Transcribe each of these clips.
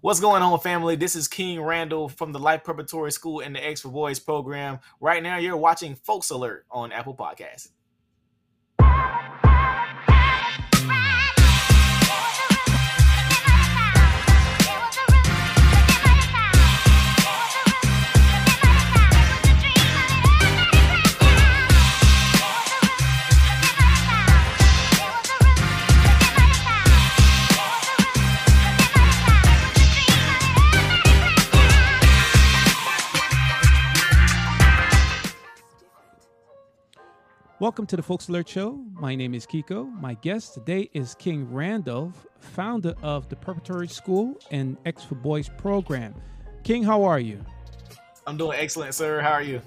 What's going on, family? This is King Randall from the Life Preparatory School and the X for Boys program. Right now, you're watching Folks Alert on Apple Podcasts. Welcome to the Folks Alert Show. My name is Keko. My guest today is King Randolph, founder of the Preparatory School and X for Boys program. King, how are you? I'm doing excellent, sir. How are you?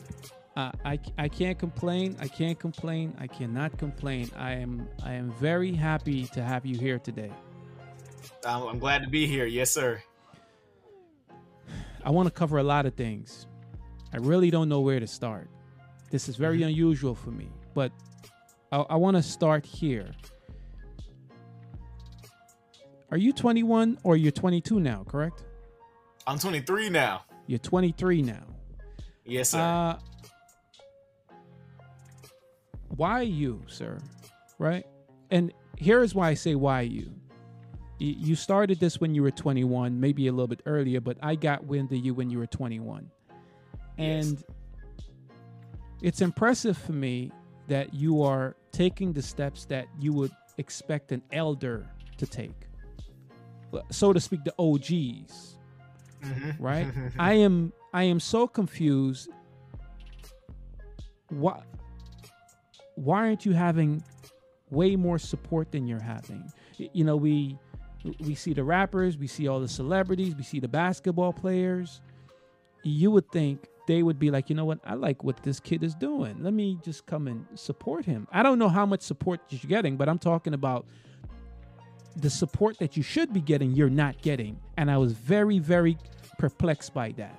Uh, I, I can't complain. I can't complain. I cannot complain. I am I am very happy to have you here today. I'm, I'm glad to be here. Yes, sir. I want to cover a lot of things. I really don't know where to start. This is very mm-hmm. unusual for me but I, I want to start here. Are you 21 or you're 22 now, correct? I'm 23 now. You're 23 now. Yes, sir. Uh, why you, sir? Right? And here's why I say why you. You started this when you were 21, maybe a little bit earlier, but I got wind of you when you were 21. And yes. it's impressive for me that you are taking the steps that you would expect an elder to take, so to speak, the OGs. Mm-hmm. Right? I am I am so confused. Why why aren't you having way more support than you're having? You know, we we see the rappers, we see all the celebrities, we see the basketball players. You would think they would be like, you know what, I like what this kid is doing. Let me just come and support him. I don't know how much support you're getting, but I'm talking about the support that you should be getting, you're not getting. And I was very, very perplexed by that.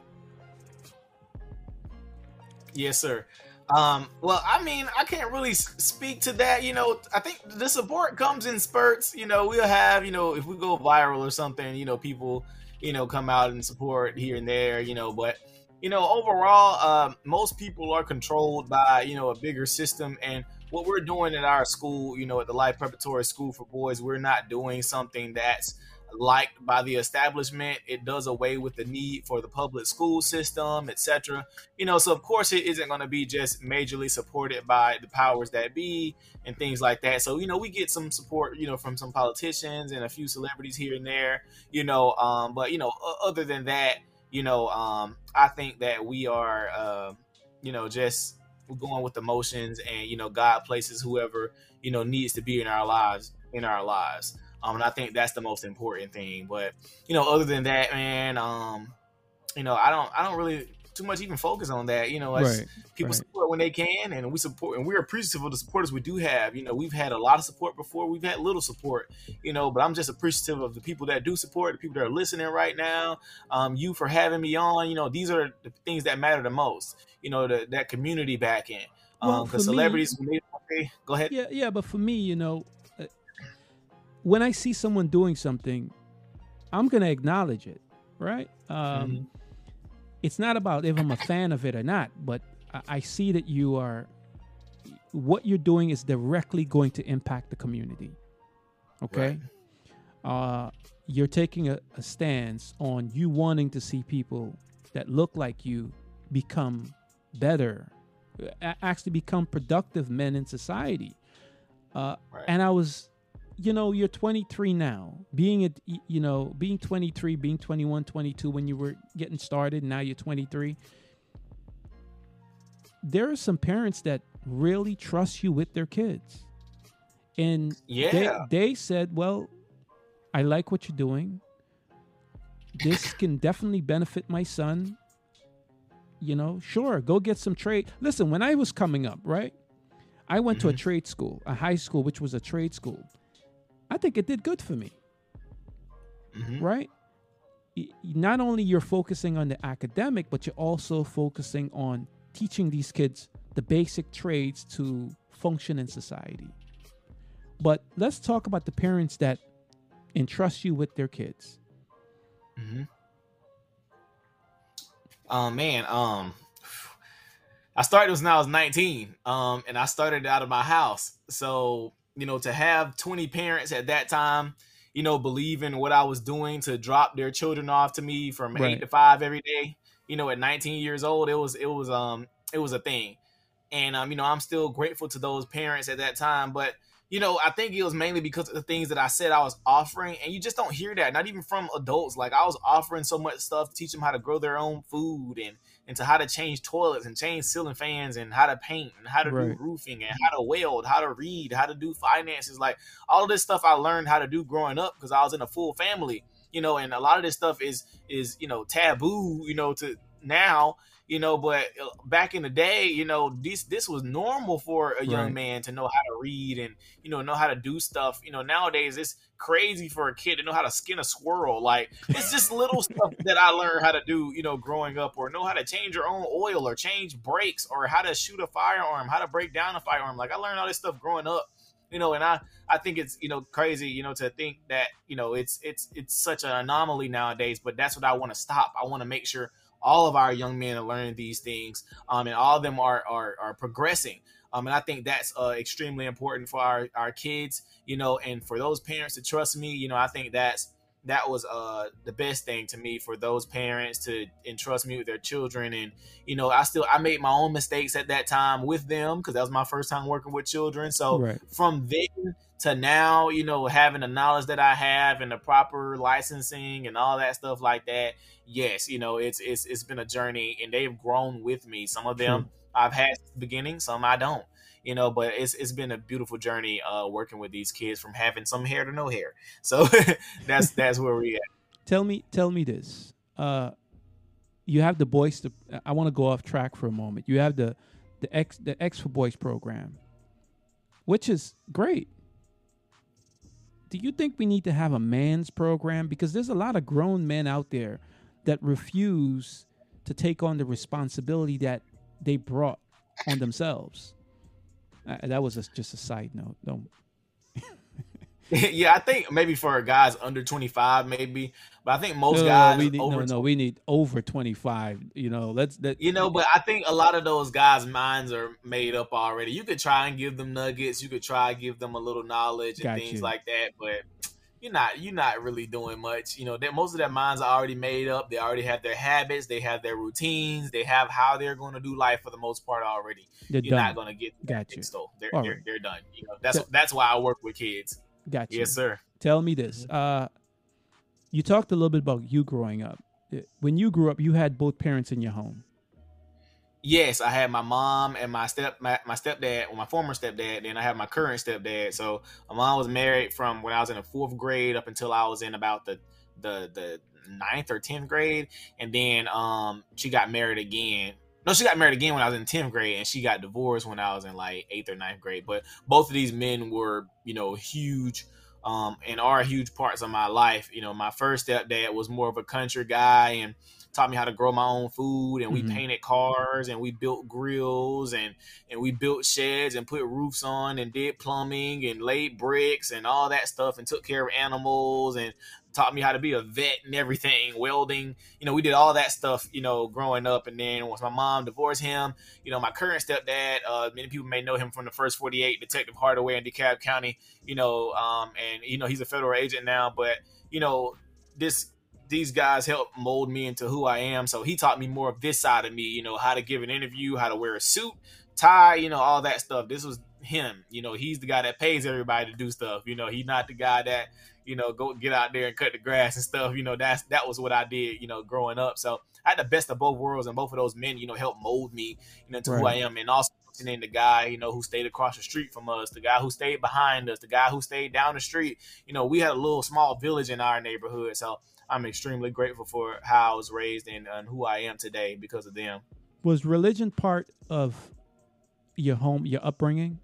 Yes, sir. Um, well, I mean, I can't really speak to that. You know, I think the support comes in spurts. You know, we'll have, you know, if we go viral or something, you know, people, you know, come out and support here and there, you know, but you know, overall, uh, most people are controlled by, you know, a bigger system. And what we're doing at our school, you know, at the Life Preparatory School for Boys, we're not doing something that's liked by the establishment. It does away with the need for the public school system, etc. You know, so of course it isn't going to be just majorly supported by the powers that be and things like that. So you know, we get some support, you know, from some politicians and a few celebrities here and there. You know, um, but you know, other than that you know, um, I think that we are, uh, you know, just going with emotions, and you know, God places whoever you know needs to be in our lives in our lives. Um, and I think that's the most important thing. But you know, other than that, man, um, you know, I don't, I don't really too much even focus on that. You know, right, people right. support when they can, and we support, and we're appreciative of the supporters we do have. You know, we've had a lot of support before, we've had little support. You know, but I'm just appreciative of the people that do support, the people that are listening right now. Um, you for having me on. You know, these are the things that matter the most. You know, the, that community backing. Um, well, because celebrities, me, they, go ahead. Yeah, yeah, but for me, you know, uh, when I see someone doing something, I'm gonna acknowledge it, right? Um, mm-hmm it's not about if I'm a fan of it or not, but I, I see that you are what you're doing is directly going to impact the community. Okay. Right. Uh, you're taking a, a stance on you wanting to see people that look like you become better, actually become productive men in society. Uh, right. And I was you know, you're 23 now. Being at, you know, being 23, being 21, 22 when you were getting started, now you're 23. There are some parents that really trust you with their kids. And yeah. they, they said, well, I like what you're doing. This can definitely benefit my son. You know, sure, go get some trade. Listen, when I was coming up, right? I went mm-hmm. to a mm-hmm. trade school, a high school, which was a trade school. I think it did good for me. Mm-hmm. Right? Not only you're focusing on the academic, but you're also focusing on teaching these kids the basic trades to function in society. But let's talk about the parents that entrust you with their kids. Mm-hmm. Um, man, um, I started when I was 19, um, and I started out of my house. So, you know, to have 20 parents at that time, you know, believe in what I was doing to drop their children off to me from right. eight to five every day, you know, at 19 years old, it was, it was, um, it was a thing. And, um, you know, I'm still grateful to those parents at that time, but, you know, I think it was mainly because of the things that I said I was offering, and you just don't hear that, not even from adults. Like I was offering so much stuff, to teach them how to grow their own food and into how to change toilets and change ceiling fans and how to paint and how to right. do roofing and how to weld, how to read, how to do finances. Like all of this stuff I learned how to do growing up because I was in a full family, you know, and a lot of this stuff is is, you know, taboo, you know, to now you know but uh, back in the day you know this this was normal for a young right. man to know how to read and you know know how to do stuff. You know nowadays it's crazy for a kid to know how to skin a squirrel. Like it's just little stuff that i learned how to do you know growing up or know how to change your own oil or change brakes or how to shoot a firearm how to break down a firearm. Like i learned all this stuff growing up you know and i i think it's you know crazy you know to think that you know it's it's it's such an anomaly nowadays but that's what i want to stop. I want to make sure all of our young men are learning these things, um, and all of them are are, are progressing. Um, and I think that's uh, extremely important for our, our kids, you know, and for those parents to trust me, you know, I think that's that was uh, the best thing to me for those parents to entrust me with their children. And you know, I still I made my own mistakes at that time with them because that was my first time working with children. So right. from then to now, you know, having the knowledge that I have and the proper licensing and all that stuff like that, yes, you know, it's it's it's been a journey and they've grown with me. Some of them. I've had the beginning, some I don't. You know, but it's it's been a beautiful journey uh working with these kids from having some hair to no hair. So that's that's where we at. Tell me tell me this. Uh you have the boys to I want to go off track for a moment. You have the the X the X for Boys program, which is great do you think we need to have a man's program? Because there's a lot of grown men out there that refuse to take on the responsibility that they brought on themselves. Uh, that was a, just a side note. Don't yeah, I think maybe for guys under 25, maybe, but I think most no, guys we need, no, no, we need over 25. You know, let's that. You know, but I think a lot of those guys' minds are made up already. You could try and give them nuggets. You could try and give them a little knowledge and Got things you. like that, but you're not you're not really doing much. You know, that most of their minds are already made up. They already have their habits. They have their routines. They have how they're going to do life for the most part already. They're you're done. not going to get Got you. So they're, they're, they're, done. You know, that's that's why I work with kids. Gotcha. Yes, sir. Tell me this. Mm-hmm. Uh, you talked a little bit about you growing up. Uh, when you grew up, you had both parents in your home. Yes, I had my mom and my step my, my stepdad, my former stepdad. Then I have my current stepdad. So my mom was married from when I was in the fourth grade up until I was in about the the the ninth or tenth grade, and then um she got married again no, she got married again when I was in 10th grade, and she got divorced when I was in like eighth or ninth grade. But both of these men were, you know, huge um, and are huge parts of my life. You know, my first stepdad was more of a country guy and taught me how to grow my own food, and we mm-hmm. painted cars, and we built grills, and and we built sheds, and put roofs on, and did plumbing, and laid bricks, and all that stuff, and took care of animals, and taught me how to be a vet and everything, welding. You know, we did all that stuff, you know, growing up. And then once my mom divorced him, you know, my current stepdad, uh, many people may know him from the first 48, Detective Hardaway in DeKalb County, you know, um, and, you know, he's a federal agent now. But, you know, this, these guys helped mold me into who I am. So he taught me more of this side of me, you know, how to give an interview, how to wear a suit, tie, you know, all that stuff. This was him. You know, he's the guy that pays everybody to do stuff. You know, he's not the guy that you know, go get out there and cut the grass and stuff. You know, that's that was what I did, you know, growing up. So I had the best of both worlds, and both of those men, you know, helped mold me, you know, to right. who I am, and also in the guy, you know, who stayed across the street from us, the guy who stayed behind us, the guy who stayed down the street. You know, we had a little small village in our neighborhood, so I'm extremely grateful for how I was raised and, and who I am today because of them. Was religion part of your home, your upbringing?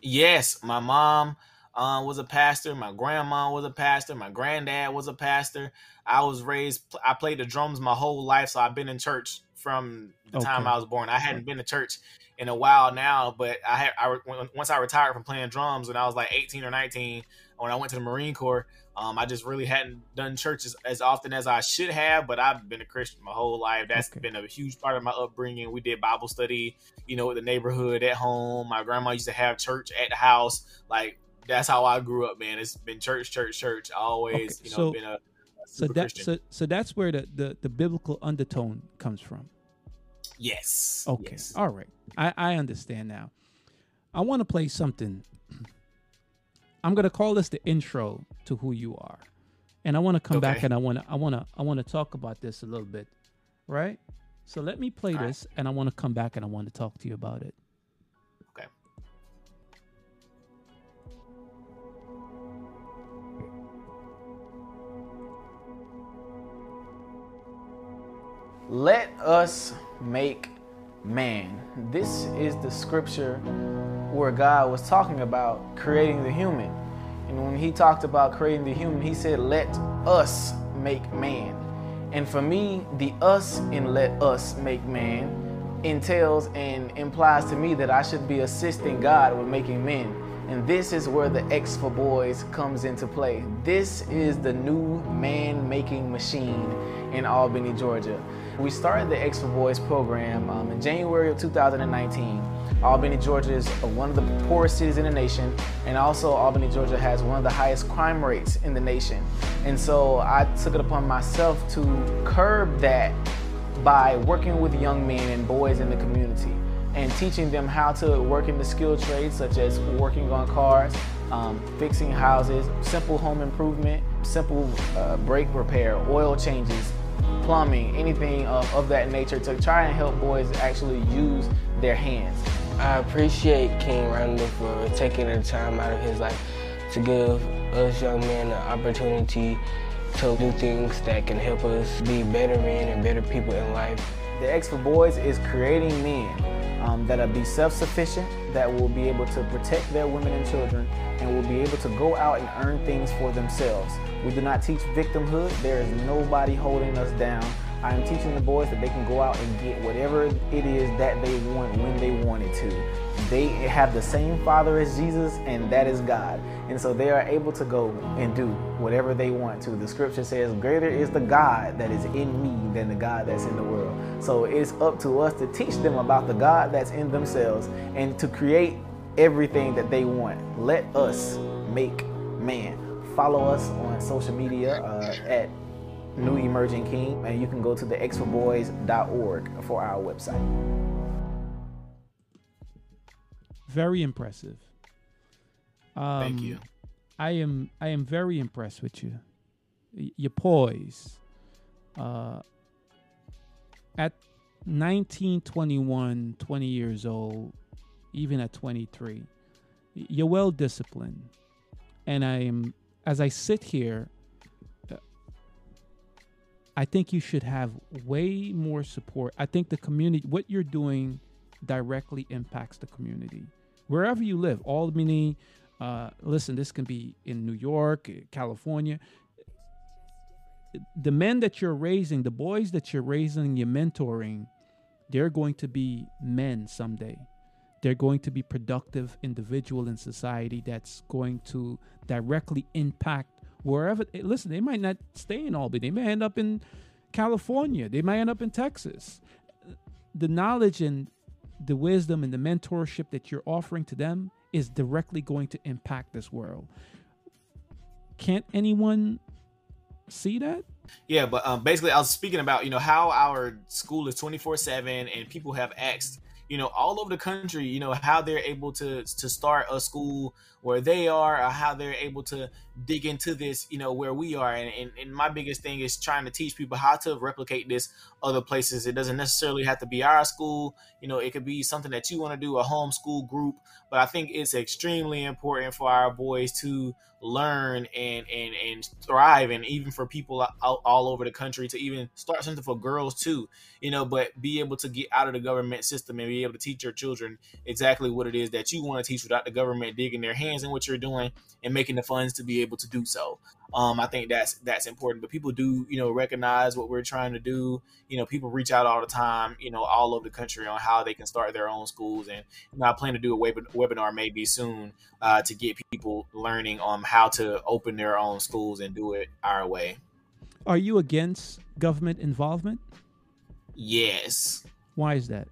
Yes, my mom uh, was a pastor. My grandma was a pastor. My granddad was a pastor. I was raised. I played the drums my whole life, so I've been in church from the okay. time I was born. I hadn't been to church in a while now, but I had. I once I retired from playing drums when I was like 18 or 19. When I went to the Marine Corps. Um, I just really hadn't done church as, as, often as I should have, but I've been a Christian my whole life. That's okay. been a huge part of my upbringing. We did Bible study, you know, in the neighborhood at home. My grandma used to have church at the house. Like that's how I grew up, man. It's been church, church, church. Always, okay. you know, so, been a, a so that so, so that's where the, the the biblical undertone comes from. Yes. Okay. Yes. All right. I I understand now. I want to play something I'm gonna call this the intro to who you are, and I want to come okay. back and I want to I want to I want to talk about this a little bit, right? So let me play All this, right. and I want to come back and I want to talk to you about it. Okay. Let us make man. This is the scripture where God was talking about creating the human. And when he talked about creating the human, he said, Let us make man. And for me, the us in let us make man entails and implies to me that I should be assisting God with making men. And this is where the X for Boys comes into play. This is the new man making machine in Albany, Georgia. We started the X for Boys program um, in January of 2019. Albany, Georgia is one of the poorest cities in the nation, and also Albany, Georgia has one of the highest crime rates in the nation. And so I took it upon myself to curb that by working with young men and boys in the community and teaching them how to work in the skilled trades such as working on cars, um, fixing houses, simple home improvement, simple uh, brake repair, oil changes, plumbing, anything of, of that nature to try and help boys actually use their hands. I appreciate King Randall for taking the time out of his life to give us young men the opportunity to do things that can help us be better men and better people in life. The X for Boys is creating men um, that'll be self-sufficient, that will be able to protect their women and children, and will be able to go out and earn things for themselves. We do not teach victimhood. There is nobody holding us down. I am teaching the boys that they can go out and get whatever it is that they want when they want it to. They have the same Father as Jesus, and that is God. And so they are able to go and do whatever they want to. The scripture says, Greater is the God that is in me than the God that's in the world. So it's up to us to teach them about the God that's in themselves and to create everything that they want. Let us make man. Follow us on social media uh, at New Emerging King, and you can go to the xforboys.org for our website. Very impressive. Um, Thank you. I am I am very impressed with you. Your poise. Uh, at 19, 21, 20 years old, even at 23, you're well disciplined. And I am, as I sit here, I think you should have way more support. I think the community, what you're doing directly impacts the community. Wherever you live, Albany, uh, listen, this can be in New York, California. The men that you're raising, the boys that you're raising, you're mentoring, they're going to be men someday. They're going to be productive individual in society that's going to directly impact wherever. Eh, listen, they might not stay in Albany. They may end up in California. They might end up in Texas. The knowledge and the wisdom and the mentorship that you're offering to them is directly going to impact this world. Can't anyone see that? Yeah, but um, basically, I was speaking about you know how our school is twenty four seven, and people have asked you know all over the country you know how they're able to to start a school where they are or how they're able to dig into this you know where we are. And, and, and my biggest thing is trying to teach people how to replicate this other places. It doesn't necessarily have to be our school. You know it could be something that you want to do a homeschool group. But i think it's extremely important for our boys to learn and and and thrive and even for people all, all over the country to even start something for girls too you know but be able to get out of the government system and be able to teach your children exactly what it is that you want to teach without the government digging their hands in what you're doing and making the funds to be able to do so Um, I think that's that's important. But people do, you know, recognize what we're trying to do. You know, people reach out all the time, you know, all over the country on how they can start their own schools. And you know, I plan to do a web- webinar maybe soon uh, to get people learning on how to open their own schools and do it our way. Are you against government involvement? Yes. Why is that?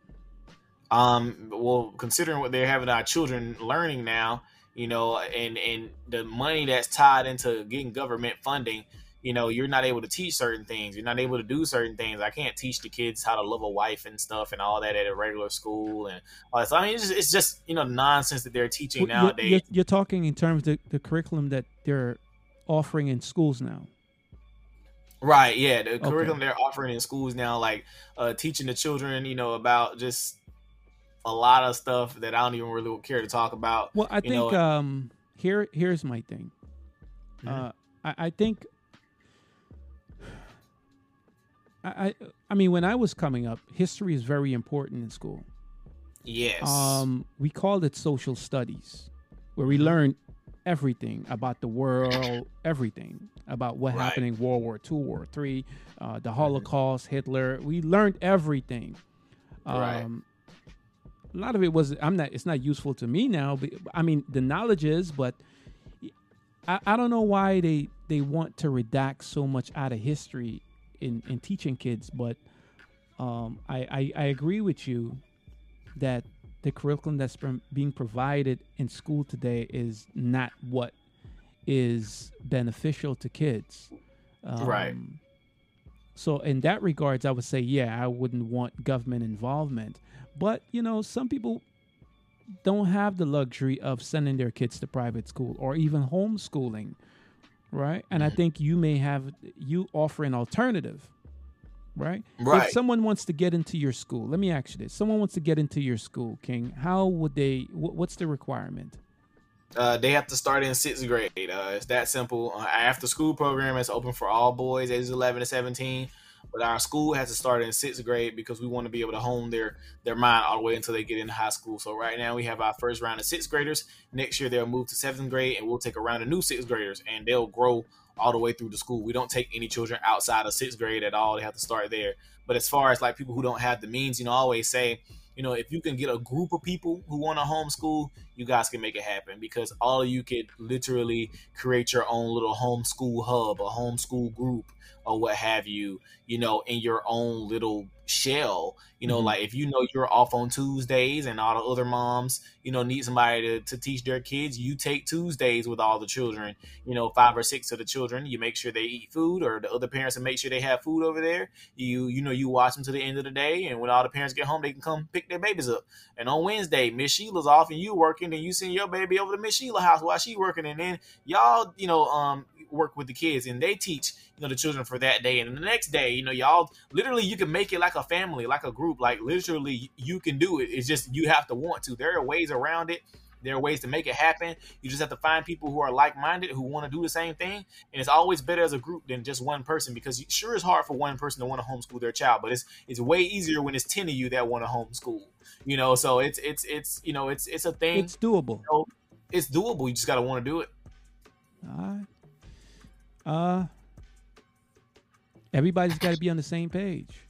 Um, well, considering what they're having our children learning now, you know, and and the money that's tied into getting government funding, you know, you're not able to teach certain things. You're not able to do certain things. I can't teach the kids how to love a wife and stuff and all that at a regular school and all that. So, I mean, it's just, it's just you know nonsense that they're teaching well, nowadays. You're, you're, talking in terms of the, the curriculum that they're offering in schools now. Right. Yeah. The okay. curriculum they're offering in schools now, like uh, teaching the children, you know, about just a lot of stuff that I don't even really care to talk about. Well, I think know. um, here here's my thing. Mm-hmm. Uh, I, I think I, I mean when I was coming up, history is very important in school. Yes. Um, we called it social studies, where we mm-hmm. learned everything about the world, everything about what right. happened in World War II, War Three, uh, the mm-hmm. Holocaust. Hitler. We learned everything. Um, right. A lot of it was I'm not. It's not useful to me now. But, I mean, the knowledge is, but I, I don't know why they they want to redact so much out of history in in teaching kids. But um, I, I I agree with you that the curriculum that's being provided in school today is not what is beneficial to kids. Um, right. So in that regards, I would say, yeah, I wouldn't want government involvement. But you know, some people don't have the luxury of sending their kids to private school or even homeschooling, right? And I mm-hmm. think you may have you offer an alternative right? Right. If someone wants to get into your school, let me ask you this: someone wants to get into your school, King. How would they? what's the requirement? Uh, they have to start in sixth grade. Uh, it's that simple. Uh, after school program is open for all boys ages 11 to 17, but our school has to start in sixth grade because we want to be able to hone their their mind all the way until they get into high school. So right now we have our first round of sixth graders. Next year they'll move to seventh grade, and we'll take a round of new sixth graders, and they'll grow all the way through the school. We don't take any children outside of sixth grade at all. They have to start there. But as far as like people who don't have the means, you know, I always say, you know, if you can get a group of people who want to homeschool, you guys can make it happen because all of you could literally create your own little homeschool hub, a homeschool group, or what have you, you know, in your own little shell. You know, mm-hmm. like if you know you're off on Tuesdays and all the other moms, you know, need somebody to, to teach their kids, you take Tuesdays with all the children, you know, five or six of the children. You make sure they eat food or the other parents and make sure they have food over there. You, you know, you watch them to the end of the day. And when all the parents get home, they can come pick their babies up. And on Wednesday, Miss Sheila's off and you working and you send your baby over to Miss Sheila house while she working. And then y'all, you know, um, work with the kids and they teach you know the children for that day and the next day you know y'all literally you can make it like a family like a group. Like literally you can do it. It's just you have to want to. There are ways around it. There are ways to make it happen. You just have to find people who are like-minded who want to do the same thing. And it's always better as a group than just one person because sure it's hard for one person to want to homeschool their child but it's it's way easier when it's 10 of you that want to homeschool you know? So it's it's it's you know it's it's a thing. It's doable. You know, it's doable. You just got to want to do it. All right. Uh, everybody's got to be on the same page.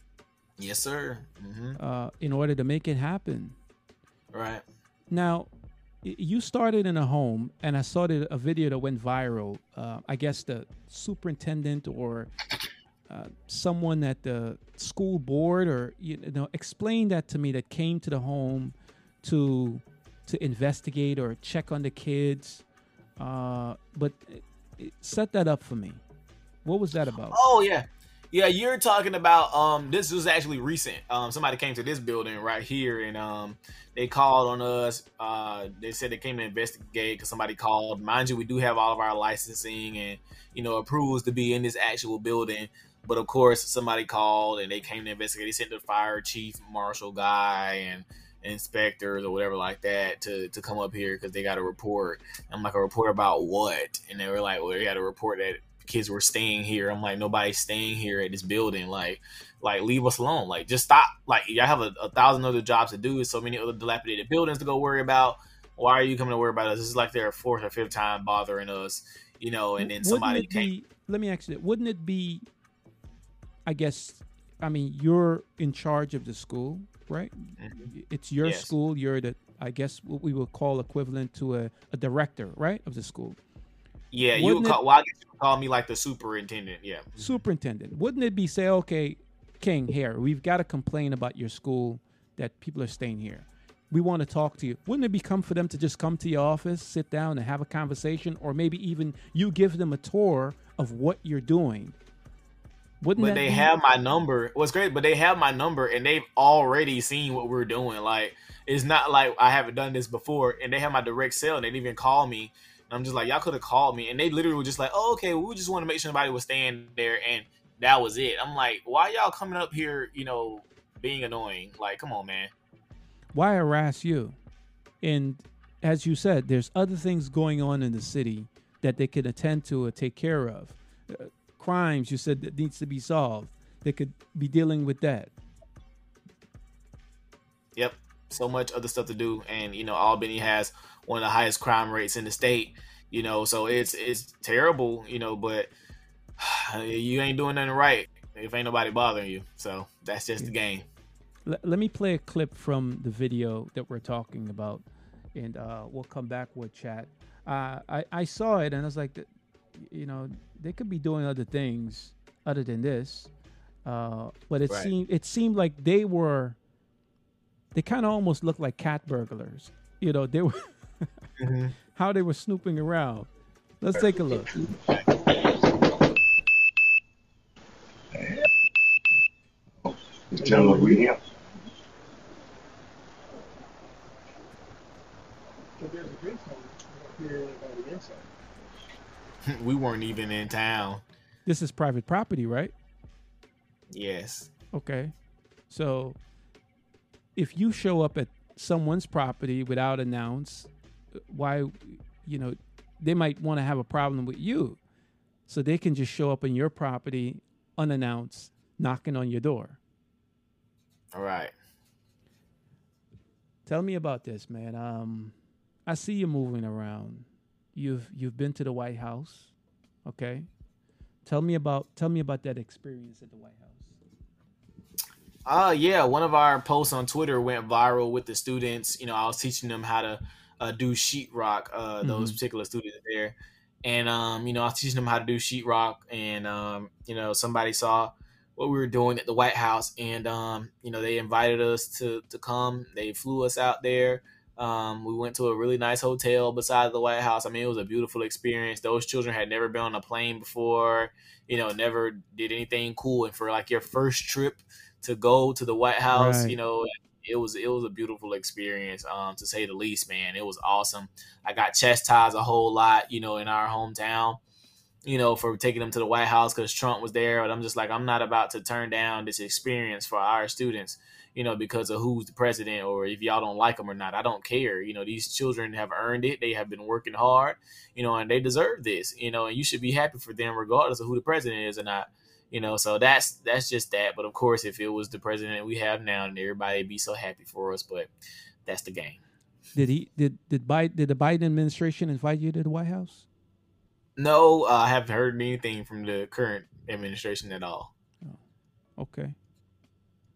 Yes, sir. Mm-hmm. Uh, in order to make it happen. Right. Now, you started in a home, and I saw a video that went viral. Uh, I guess the superintendent or uh, someone at the school board, or you know, explain that to me. That came to the home to to investigate or check on the kids. Uh, but set that up for me. What was that about? Oh yeah, yeah. You're talking about um. This was actually recent. Um, somebody came to this building right here, and um, they called on us. Uh, they said they came to investigate because somebody called. Mind you, we do have all of our licensing and you know approvals to be in this actual building. But of course, somebody called and they came to investigate. They sent the fire chief, marshal guy, and inspectors or whatever like that to to come up here because they got a report. I'm like, a report about what? And they were like, well, they got a report that kids were staying here. I'm like, nobody's staying here at this building. Like, like leave us alone. Like, just stop. Like, y'all have a, a thousand other jobs to do. So many other dilapidated buildings to go worry about. Why are you coming to worry about us? This is like their fourth or fifth time bothering us you know, and then somebody wouldn't be, let me ask you, wouldn't it be, I guess, I mean, you're in charge of the school, right? Mm-hmm. It's your yes. school. You're the, I guess, what we would call equivalent to a, a director, right, of the school. Yeah, you would call. It, well, I guess you call me like the superintendent. Yeah, mm-hmm. superintendent. Wouldn't it be say, okay, King, here we've got to complain about your school that people are staying here. We want to talk to you. Wouldn't it be come for them to just come to your office, sit down, and have a conversation, or maybe even you give them a tour of what you're doing? Wouldn't but they be- have my number. What's great, but they have my number and they've already seen what we're doing. Like it's not like I haven't done this before, and they have my direct cell and they didn't even call me. I'm just like, y'all could have called me, and they literally were just like, oh, okay, well, we just want to make sure nobody was staying there, and that was it. I'm like, why y'all coming up here, you know, being annoying? Like, come on, man. Why harass you? And as you said, there's other things going on in the city that they could attend to or take care of. Uh, crimes you said that needs to be solved. They could be dealing with that. Yep, so much other stuff to do, and you know, Albany has one of the highest crime rates in the state. You know, so it's it's terrible. You know, but you ain't doing nothing right if ain't nobody bothering you. So that's just the game. Let, let me play a clip from the video that we're talking about, and uh, we'll come back with chat. Uh, I I saw it and I was like, you know, they could be doing other things other than this, uh, but it right. seemed it seemed like they were. They kind of almost looked like cat burglars. You know, they were mm-hmm. how they were snooping around. Let's take a look. Tell them we we weren't even in town. This is private property, right? Yes. Okay. So if you show up at someone's property without announce, why you know, they might want to have a problem with you. So they can just show up on your property unannounced, knocking on your door. All right. Tell me about this, man. Um, I see you moving around. You've you've been to the White House, okay? Tell me about tell me about that experience at the White House. Uh yeah, one of our posts on Twitter went viral with the students. You know, I was teaching them how to uh, do sheetrock. Uh, mm-hmm. those particular students there, and um, you know, I was teaching them how to do sheetrock, and um, you know, somebody saw what we were doing at the White House, and um, you know, they invited us to to come. They flew us out there. Um, we went to a really nice hotel beside the White House. I mean, it was a beautiful experience. Those children had never been on a plane before, you know, never did anything cool. And for like your first trip to go to the White House, right. you know, it was it was a beautiful experience, um, to say the least, man. It was awesome. I got chastised a whole lot, you know, in our hometown, you know, for taking them to the White House because Trump was there. But I'm just like, I'm not about to turn down this experience for our students you know, because of who's the president or if y'all don't like them or not. I don't care. You know, these children have earned it. They have been working hard, you know, and they deserve this, you know, and you should be happy for them regardless of who the president is or not. You know, so that's that's just that. But of course, if it was the president we have now, and everybody'd be so happy for us. But that's the game. Did he did did Biden did the Biden administration invite you to the White House? No, uh, I haven't heard anything from the current administration at all. Oh, okay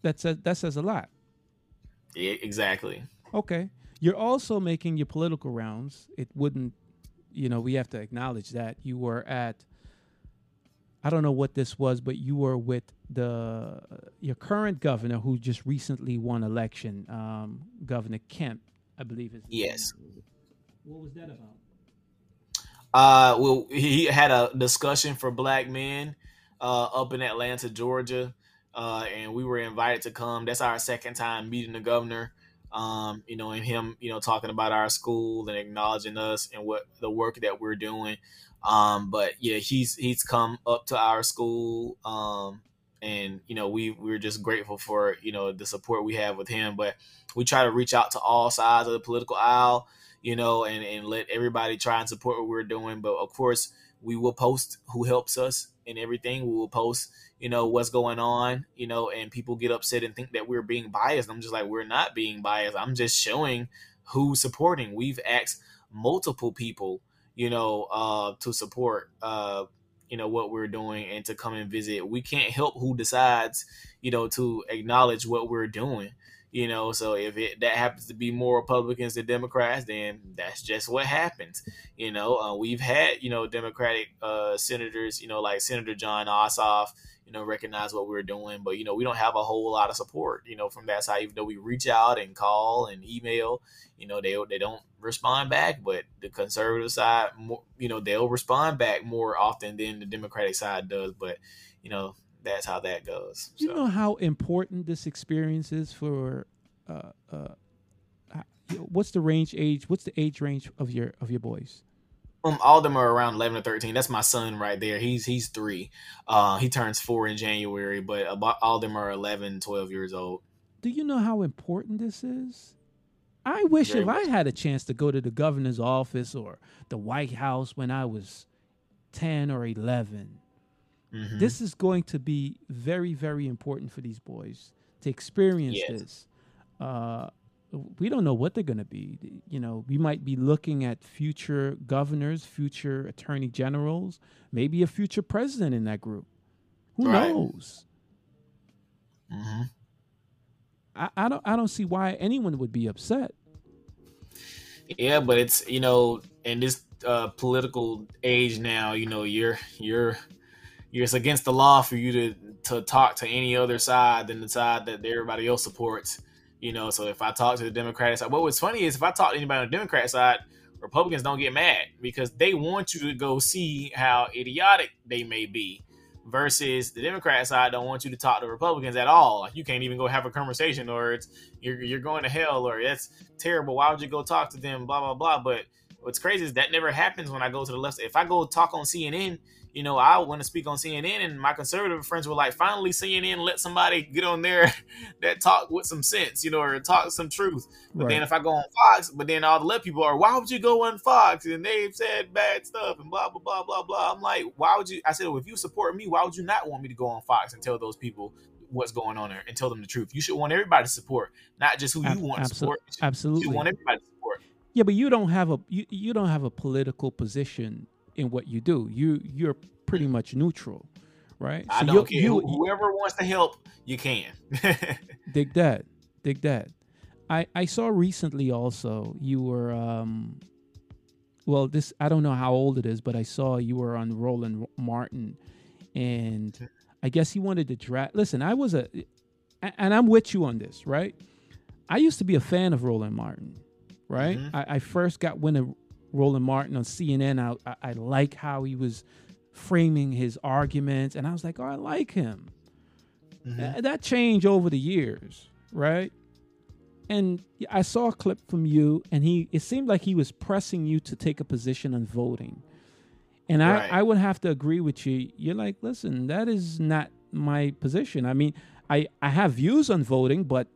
that says that says a lot. Yeah, exactly. Okay. You're also making your political rounds. It wouldn't, you know, we have to acknowledge that you were at. I don't know what this was, but you were with the your current governor who just recently won election, um, Governor Kemp, I believe is. Yes. What was that about? Uh, well, he had a discussion for black men uh, up in Atlanta, Georgia uh, and we were invited to come. That's our second time meeting the governor. Um, you know, and him, you know, talking about our school and acknowledging us and what the work that we're doing. Um, but yeah, he's he's come up to our school, um, and you know, we we're just grateful for you know the support we have with him. But we try to reach out to all sides of the political aisle, you know, and and let everybody try and support what we're doing. But of course, we will post who helps us and everything. We will post you know what's going on you know and people get upset and think that we're being biased i'm just like we're not being biased i'm just showing who's supporting we've asked multiple people you know, uh, to support, uh, you know, what we're doing and to come and visit. We can't help who decides, you know, to acknowledge what we're doing. You know, so if it that happens to be more Republicans than Democrats, then that's just what happens. You know, uh, we've had you know Democratic uh, senators, you know, like Senator Jon Ossoff, you know, recognize what we're doing, but you know, we don't have a whole lot of support, you know, from that side. Even though we reach out and call and email, you know, they they don't respond back. But the conservative side, more, you know, they'll respond back more often than the Democratic side does. But you know, that's how that goes. So. You know how important this experience is for. Uh, uh, what's the range age? What's the age range of your of your boys? Um, all of them are around eleven or thirteen. That's my son right there. He's he's three. Uh, he turns four in January, but about all of them are 11, 12 years old. Do you know how important this is? I wish Very if much. I had a chance to go to the governor's office or the White House when I was ten or 11 mm-hmm. This is going to be very, very important for these boys to experience yes. this. Uh, we don't know what they're going to be. You know, we might be looking at future governors, future attorney generals, maybe a future president in that group. Who right. knows? Mm-hmm. I, I don't. I don't see why anyone would be upset. Yeah, but it's you know, in this uh, political age now, you know, you're you're you're it's against the law for you to to talk to any other side than the side that everybody else supports you know, so if I talk to the Democratic side, what was funny is if I talk to anybody on the Democrat side, Republicans don't get mad because they want you to go see how idiotic they may be. Versus the Democrat side don't want you to talk to Republicans at all. Like you can't even go have a conversation, or it's you're you're going to hell, or that's terrible. Why would you go talk to them? Blah blah blah. But what's crazy is that never happens when I go to the left. If I go talk on CNN, you know, I want to speak on CNN, and my conservative friends were like, finally, CNN let somebody get on there that talk with some sense, you know, or talk some truth. But right. then if I go on Fox, but then all the left people are, why would you go on Fox? And they've said bad stuff and blah, blah, blah, blah, blah. I'm like, why would you? I said, well, if you support me, why would you not want me to go on Fox and tell those people what's going on there and tell them the truth? You should want everybody to support, not just who you want Absol- to support. Absolutely. You want everybody to support. Yeah, but you don't have a you, you don't have a political position in what you do. You you're pretty much neutral, right? I so don't care. You, Whoever wants to help, you can. dig that. Dig that. I I saw recently also you were um well this I don't know how old it is, but I saw you were on Roland Martin and I guess he wanted to draft listen, I was a and I'm with you on this, right? I used to be a fan of Roland Martin, right? Mm-hmm. I, I, first got when Roland Martin on CNN. I, I, I like how he was framing his arguments, and I was like, oh, I like him. Mm-hmm. that changed over the years, right? And I saw a clip from you, and he it seemed like he was pressing you to take a position on voting. And right. I, I would have to agree with you. You're like, listen, that is not my position. I mean, I, I have views on voting, but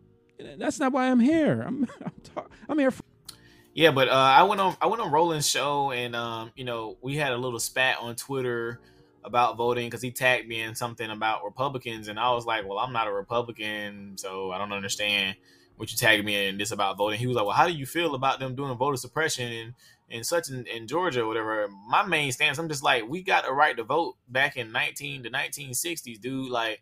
that's not why I'm here. I'm I'm, talk, I'm here for yeah, but uh, I went on I went on Roland's show and um, you know we had a little spat on Twitter about voting because he tagged me in something about Republicans and I was like, well, I'm not a Republican, so I don't understand what you tagged me in this about voting. He was like, well, how do you feel about them doing voter suppression and and such in, in Georgia or whatever? My main stance, I'm just like, we got a right to vote back in 19 to 1960s, dude. Like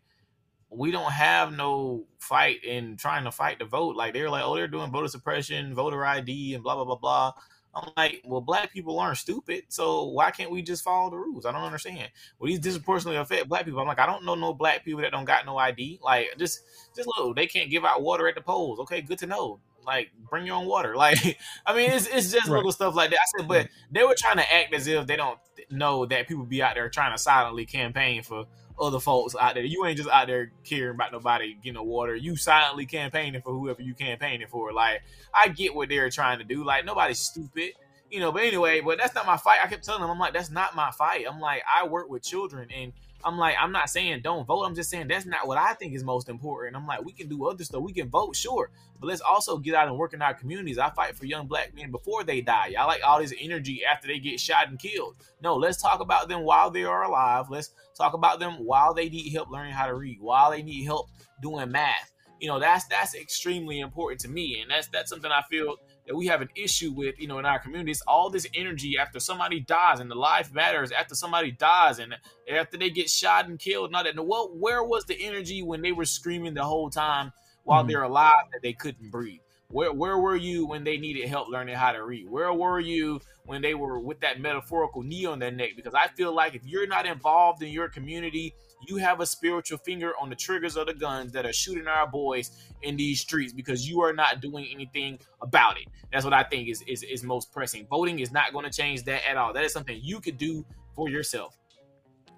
we don't have no fight in trying to fight the vote. Like they're like, oh, they're doing voter suppression, voter ID, and blah blah blah blah. I'm like, well, black people aren't stupid, so why can't we just follow the rules? I don't understand. Well, these disproportionately affect black people. I'm like, I don't know no black people that don't got no ID. Like, just just look, they can't give out water at the polls. Okay, good to know. Like, bring your own water. Like, I mean, it's it's just right. little stuff like that. I said, but they were trying to act as if they don't know that people be out there trying to silently campaign for other folks out there. You ain't just out there caring about nobody getting no water. You silently campaigning for whoever you campaigning for. Like I get what they're trying to do. Like nobody's stupid, you know. But anyway, but that's not my fight. I kept telling them, I'm like, that's not my fight. I'm like, I work with children, and I'm like, I'm not saying don't vote. I'm just saying that's not what I think is most important. I'm like, we can do other stuff. We can vote, sure, but let's also get out and work in our communities. I fight for young black men before they die. I like all this energy after they get shot and killed. No, let's talk about them while they are alive. Let's talk about them while they need help learning how to read, while they need help doing math. you know that's that's extremely important to me and that's that's something i feel that we have an issue with you know in our communities all this energy after somebody dies and the life matters after somebody dies and after they get shot and killed not that what where was the energy when they were screaming the whole time while mm-hmm. they're alive that they couldn't breathe where where were you when they needed help learning how to read? Where were you when they were with that metaphorical knee on their neck? Because I feel like if you're not involved in your community, you have a spiritual finger on the triggers of the guns that are shooting our boys in these streets because you are not doing anything about it. That's what I think is is, is most pressing. Voting is not going to change that at all. That is something you could do for yourself.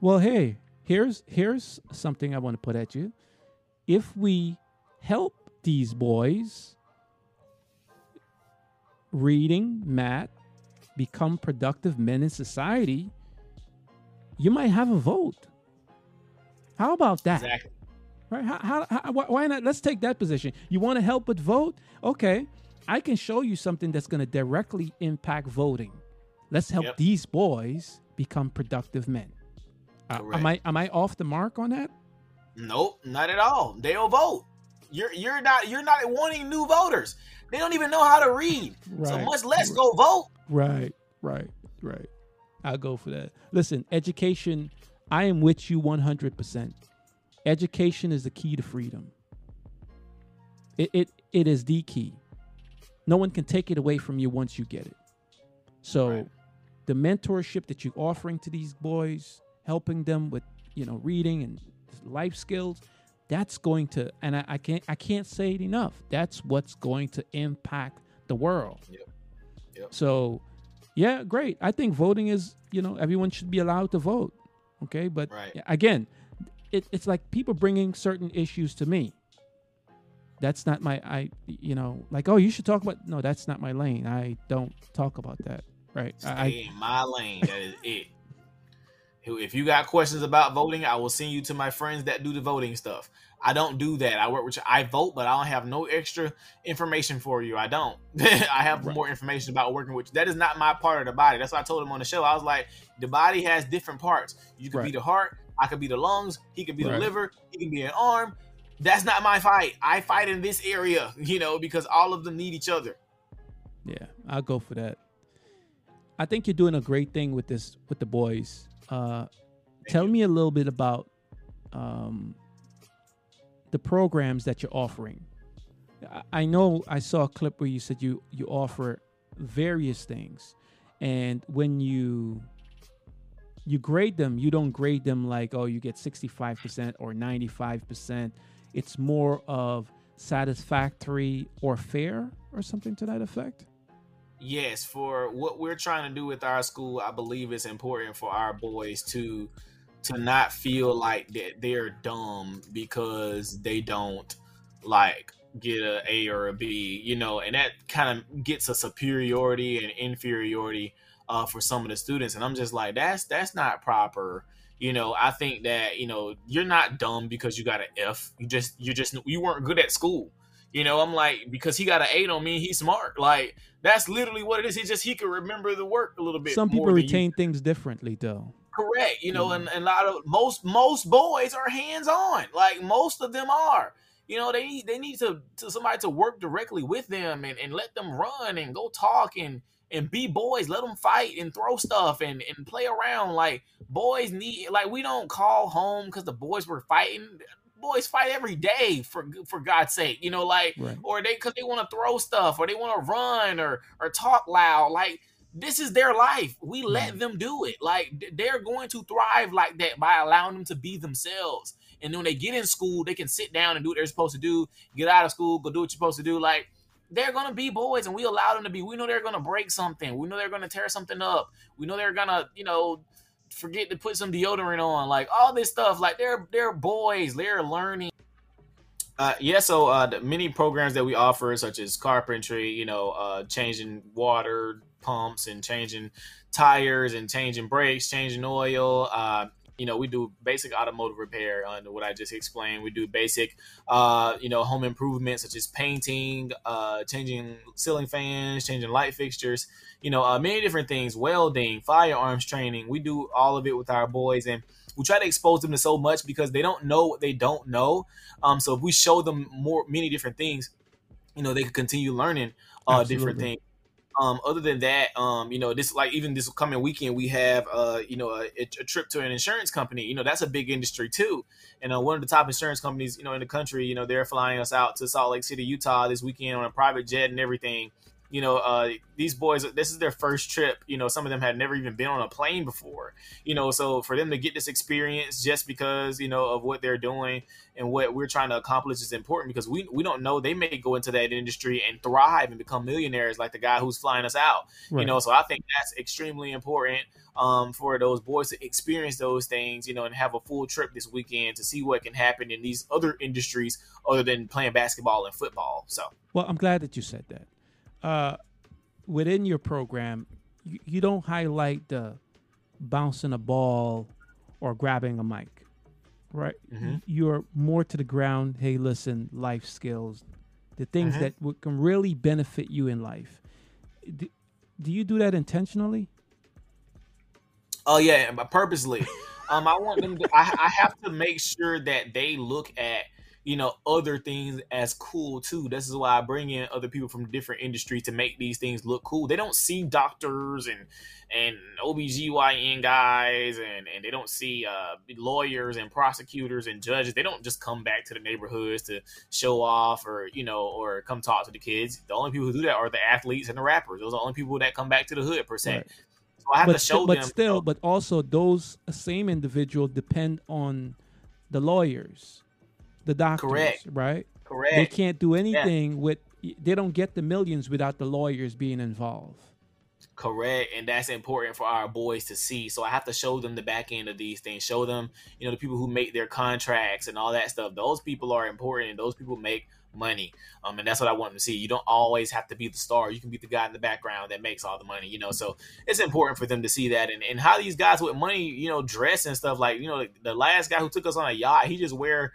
Well, hey, here's here's something I want to put at you. If we help these boys reading, math, become productive men in society, you might have a vote. How about that? Exactly. Right? How, how, how, why not? Let's take that position. You want to help with vote? Okay. I can show you something that's going to directly impact voting. Let's help yep. these boys become productive men. Uh, am I am I off the mark on that? Nope, not at all. They'll vote. You're you're not you're not wanting new voters. They don't even know how to read. Right. So much less go vote. Right, right, right. I'll go for that. Listen, education, I am with you 100%. Education is the key to freedom. It, it, it is the key. No one can take it away from you once you get it. So, right. the mentorship that you're offering to these boys, helping them with, you know, reading and life skills, that's going to and I, I, can't I can't say it enough. That's what's going to impact the world. Yep. Yep. So yeah, great. I think voting is, you know, everyone should be allowed to vote. Okay. But right. again, it, it's like people bringing certain issues to me. That's not my, I, you know, like, oh, you should talk about, no, that's not my lane. I don't talk about that. Right. Stay I, in my lane. That is it. If you got questions about voting, I will send you to my friends that do the voting stuff. I don't do that. I work with you. I vote, but I don't have no extra information for you. I don't. I have right. more information about working with you. That is not my part of the body. That's why I told him on the show. I was like, the body has different parts. You could right. be the heart. I could be the lungs. He could be right. the liver. He can be an arm. That's not my fight. I fight in this area, you know, because all of them need each other. Yeah, I'll go for that. I think you're doing a great thing with this with the boys. Uh, tell you. me a little bit about um, the programs that you're offering. I know I saw a clip where you said you you offer various things, and when you you grade them, you don't grade them like oh you get 65% or 95%. It's more of satisfactory or fair or something to that effect. Yes, for what we're trying to do with our school, I believe it's important for our boys to to not feel like that they're dumb because they don't like get a A or a B, you know, and that kind of gets a superiority and inferiority uh, for some of the students. And I'm just like, that's that's not proper. You know, I think that you know you're not dumb because you got an F. You just you just you weren't good at school. You know, I'm like because he got an eight on me, he's smart. Like that's literally what it is. He just he can remember the work a little bit. Some people retain things differently, though. Correct. You know, mm-hmm. and, and, a lot of most most boys are hands on. Like most of them are. You know, they need they need to, to somebody to work directly with them and, and let them run and go talk and and be boys. Let them fight and throw stuff and and play around. Like boys need like we don't call home because the boys were fighting. Boys fight every day for for God's sake, you know, like right. or they because they want to throw stuff or they want to run or or talk loud. Like this is their life. We let mm-hmm. them do it. Like they're going to thrive like that by allowing them to be themselves. And then when they get in school, they can sit down and do what they're supposed to do. Get out of school, go do what you're supposed to do. Like they're gonna be boys, and we allow them to be. We know they're gonna break something. We know they're gonna tear something up. We know they're gonna, you know, forget to put some deodorant on. Like all this stuff. Like they're they're boys. They're learning. Uh, yeah, so uh, the many programs that we offer, such as carpentry, you know, uh, changing water, pumps and changing tires and changing brakes, changing oil. You know, we do basic automotive repair on what I just explained. We do basic, uh, you know, home improvements such as painting, uh, changing ceiling fans, changing light fixtures, you know, uh, many different things, welding, firearms training. We do all of it with our boys. And we try to expose them to so much because they don't know what they don't know. Um, so if we show them more many different things, you know, they can continue learning uh, different things. Um, other than that, um, you know, this like even this coming weekend, we have uh, you know, a, a, trip to an insurance company. You know, that's a big industry too. And uh, one of the top insurance companies, you know, in the country, you know, they're flying us out to Salt Lake City, Utah this weekend on a private jet and everything you know, uh, these boys, this is their first trip. You know, some of them had never even been on a plane before. You know, so for them to get this experience just because you know of what they're doing and what we're trying to accomplish is important because we we don't know they may go into that industry and thrive and become millionaires like the guy who's flying us out. Right. You know, so I think that's extremely important um, for those boys to experience those things. You know, and have a full trip this weekend to see what can happen in these other industries other than playing basketball and football. So, well, I'm glad that you said that uh, within your program, you, you don't highlight the bouncing a ball or grabbing a mic, right? Mm-hmm. You're more to the ground. Hey, listen, life skills, the things mm-hmm. that w- can really benefit you in life. Do, do you do that intentionally? Oh yeah, purposely. um, I want them. To, I, I have to make sure that they look at you know other things as cool too. This is why i bring in other people from different industries to make these things look cool. They don't see doctors and and obgyn guys and and they don't see uh, lawyers and prosecutors and judges. They don't just come back to the neighborhoods to show off or you know or come talk to the kids. The only people who do that are the athletes and the rappers. Those are the only people that come back to the hood per se. Right. so i have but to show but them still but also those same individuals depend on the lawyers the doctors, Correct. right? Correct. They can't do anything yeah. with. They don't get the millions without the lawyers being involved. Correct, and that's important for our boys to see. So I have to show them the back end of these things. Show them, you know, the people who make their contracts and all that stuff. Those people are important, and those people make money. Um, and that's what I want them to see. You don't always have to be the star. You can be the guy in the background that makes all the money, you know. So it's important for them to see that and, and how these guys with money, you know, dress and stuff like, you know, the, the last guy who took us on a yacht, he just wear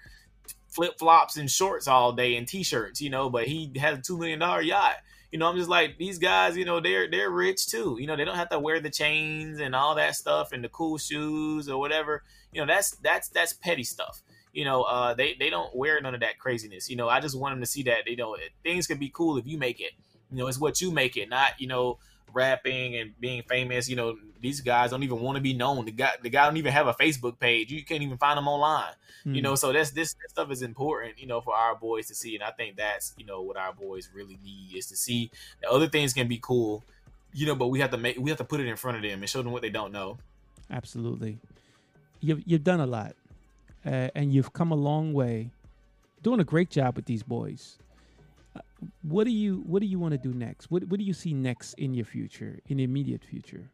flip flops and shorts all day and t-shirts, you know, but he has a two million dollar yacht. You know, I'm just like these guys, you know, they're they're rich too. You know, they don't have to wear the chains and all that stuff and the cool shoes or whatever. You know, that's that's that's petty stuff. You know, uh, they they don't wear none of that craziness. You know, I just want them to see that you know things can be cool if you make it. You know, it's what you make it, not you know rapping and being famous. You know, these guys don't even want to be known. The guy, the guy don't even have a Facebook page. You can't even find them online. Mm. You know, hmm. so that's this, this stuff is important. You know, for our boys to see, and I think that's you know what our boys really need is to see that other things can be cool. You know, but we have to make we have to put it in front of them and show them what they don't know. Absolutely, you've you've done a lot, uh, and you've come a long way, doing a great job with these boys what do you what do you want to do next? What what do you see next in your future, in the immediate future?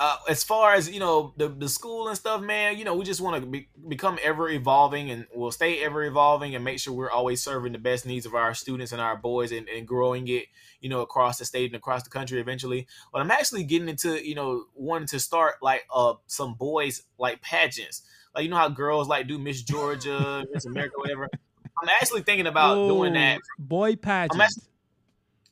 Uh, as far as you know, the the school and stuff, man, you know, we just want to be, become ever evolving, and we'll stay ever evolving, and make sure we're always serving the best needs of our students and our boys, and, and growing it, you know, across the state and across the country eventually. But I'm actually getting into, you know, wanting to start like uh some boys like pageants, like you know how girls like do Miss Georgia, Miss America, whatever. I'm actually thinking about Whoa, doing that. Boy pageant. I'm actually,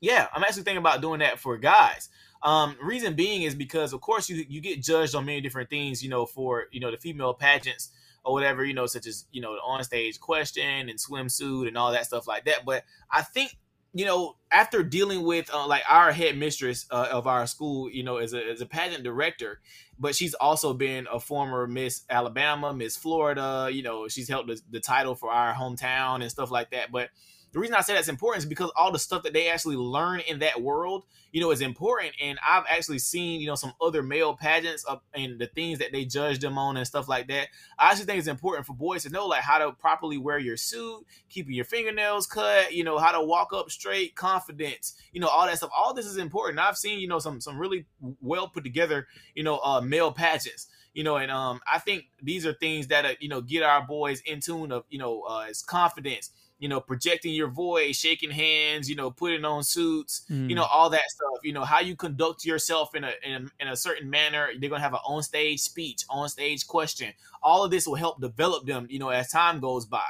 yeah, I'm actually thinking about doing that for guys. Um, reason being is because of course you you get judged on many different things, you know, for you know the female pageants or whatever, you know, such as you know the on stage question and swimsuit and all that stuff like that. But I think you know, after dealing with uh, like our head mistress uh, of our school, you know, as a, as a pageant director, but she's also been a former Miss Alabama, Miss Florida. You know, she's held the, the title for our hometown and stuff like that. But the reason I say that's important is because all the stuff that they actually learn in that world, you know, is important. And I've actually seen, you know, some other male pageants up and the things that they judge them on and stuff like that. I actually think it's important for boys to know like how to properly wear your suit, keeping your fingernails cut, you know, how to walk up straight, confidence, you know, all that stuff. All this is important. I've seen, you know, some some really well put together, you know, uh male pageants you know, and um, I think these are things that uh, you know get our boys in tune of you know uh, as confidence, you know, projecting your voice, shaking hands, you know, putting on suits, mm. you know, all that stuff. You know, how you conduct yourself in a, in a in a certain manner. They're gonna have an on stage speech, on stage question. All of this will help develop them, you know, as time goes by.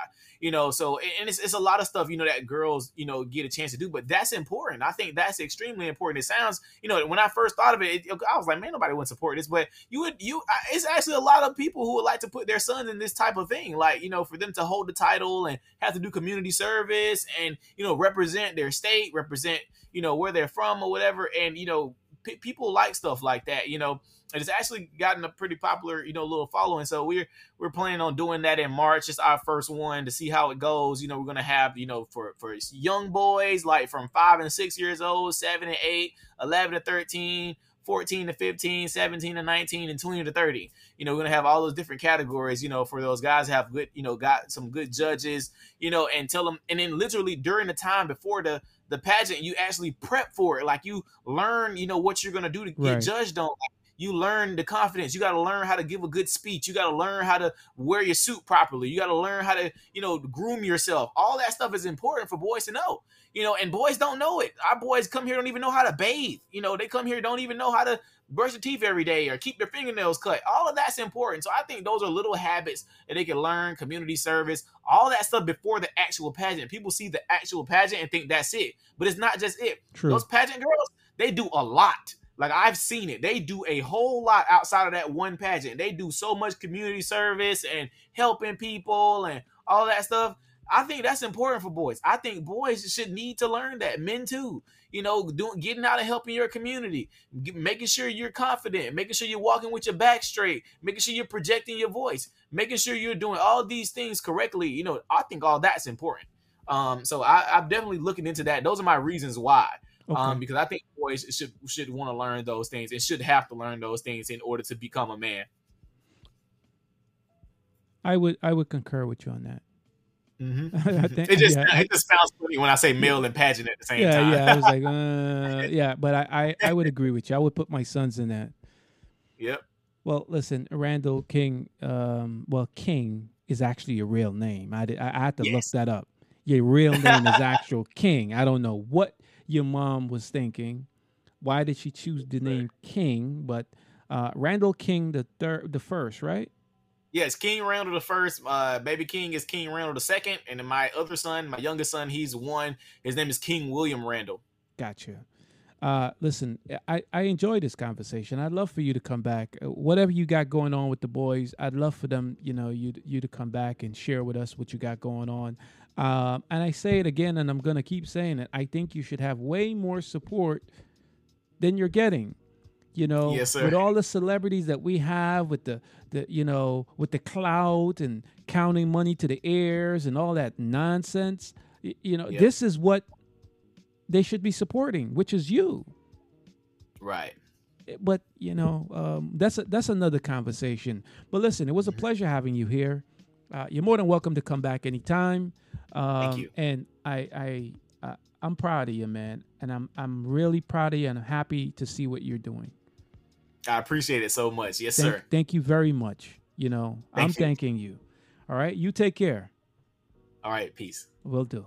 You know so and it's, it's a lot of stuff you know that girls you know get a chance to do but that's important. I think that's extremely important. It sounds you know when i first thought of it, it i was like man nobody would support this but you would you it's actually a lot of people who would like to put their sons in this type of thing like you know for them to hold the title and have to do community service and you know represent their state represent you know where they're from or whatever and you know p- people like stuff like that you know and it's actually gotten a pretty popular, you know, little following. So we're we're planning on doing that in March. It's our first one to see how it goes. You know, we're gonna have, you know, for for young boys like from five and six years old, seven and eight, 11 to 13, 14 to 15, 17 to 19, and 20 to 30. You know, we're gonna have all those different categories, you know, for those guys have good, you know, got some good judges, you know, and tell them and then literally during the time before the the pageant, you actually prep for it. Like you learn, you know, what you're gonna do to get right. judged on. Like you learn the confidence. You got to learn how to give a good speech. You got to learn how to wear your suit properly. You got to learn how to, you know, groom yourself. All that stuff is important for boys to know. You know, and boys don't know it. Our boys come here don't even know how to bathe. You know, they come here don't even know how to brush their teeth every day or keep their fingernails cut. All of that's important. So I think those are little habits that they can learn, community service, all that stuff before the actual pageant. People see the actual pageant and think that's it. But it's not just it. True. Those pageant girls, they do a lot. Like I've seen it. They do a whole lot outside of that one pageant. They do so much community service and helping people and all that stuff. I think that's important for boys. I think boys should need to learn that. Men too. You know, doing getting out and helping your community, making sure you're confident, making sure you're walking with your back straight, making sure you're projecting your voice, making sure you're doing all these things correctly. You know, I think all that's important. Um, so I, I'm definitely looking into that. Those are my reasons why. Okay. Um, because I think boys should should want to learn those things and should have to learn those things in order to become a man. I would I would concur with you on that. Mm-hmm. think, it just yeah. it just sounds funny when I say male and pageant at the same yeah, time. Yeah, I was like, uh, yeah, but I, I I would agree with you. I would put my sons in that. Yep. Well, listen, Randall King. Um, well, King is actually a real name. I did, I, I had to yes. look that up. Your real name is actual King. I don't know what your mom was thinking. Why did she choose the name King? But uh, Randall King the third, the first, right? Yes, King Randall the first. Uh, baby King is King Randall the second, and then my other son, my youngest son, he's one. His name is King William Randall. Gotcha. Uh, listen, I, I enjoy this conversation. I'd love for you to come back. Uh, whatever you got going on with the boys, I'd love for them, you know, you you to come back and share with us what you got going on. Um, and I say it again, and I'm going to keep saying it. I think you should have way more support than you're getting. You know, yes, with all the celebrities that we have, with the the you know, with the clout and counting money to the heirs and all that nonsense. You, you know, yep. this is what they should be supporting, which is you. Right. Eh, but you know, um, that's a, that's another conversation. But listen, it was a mm-hmm. pleasure having you here. Uh, you're more than welcome to come back anytime. Um, Thank you. And I, I, uh, I'm proud of you, man, and I'm, I'm really proud of you, and I'm happy to see what you're doing. I appreciate it so much. Yes, thank, sir. Thank you very much. You know, Thank I'm you. thanking you. All right, you take care. All right, peace. Will do.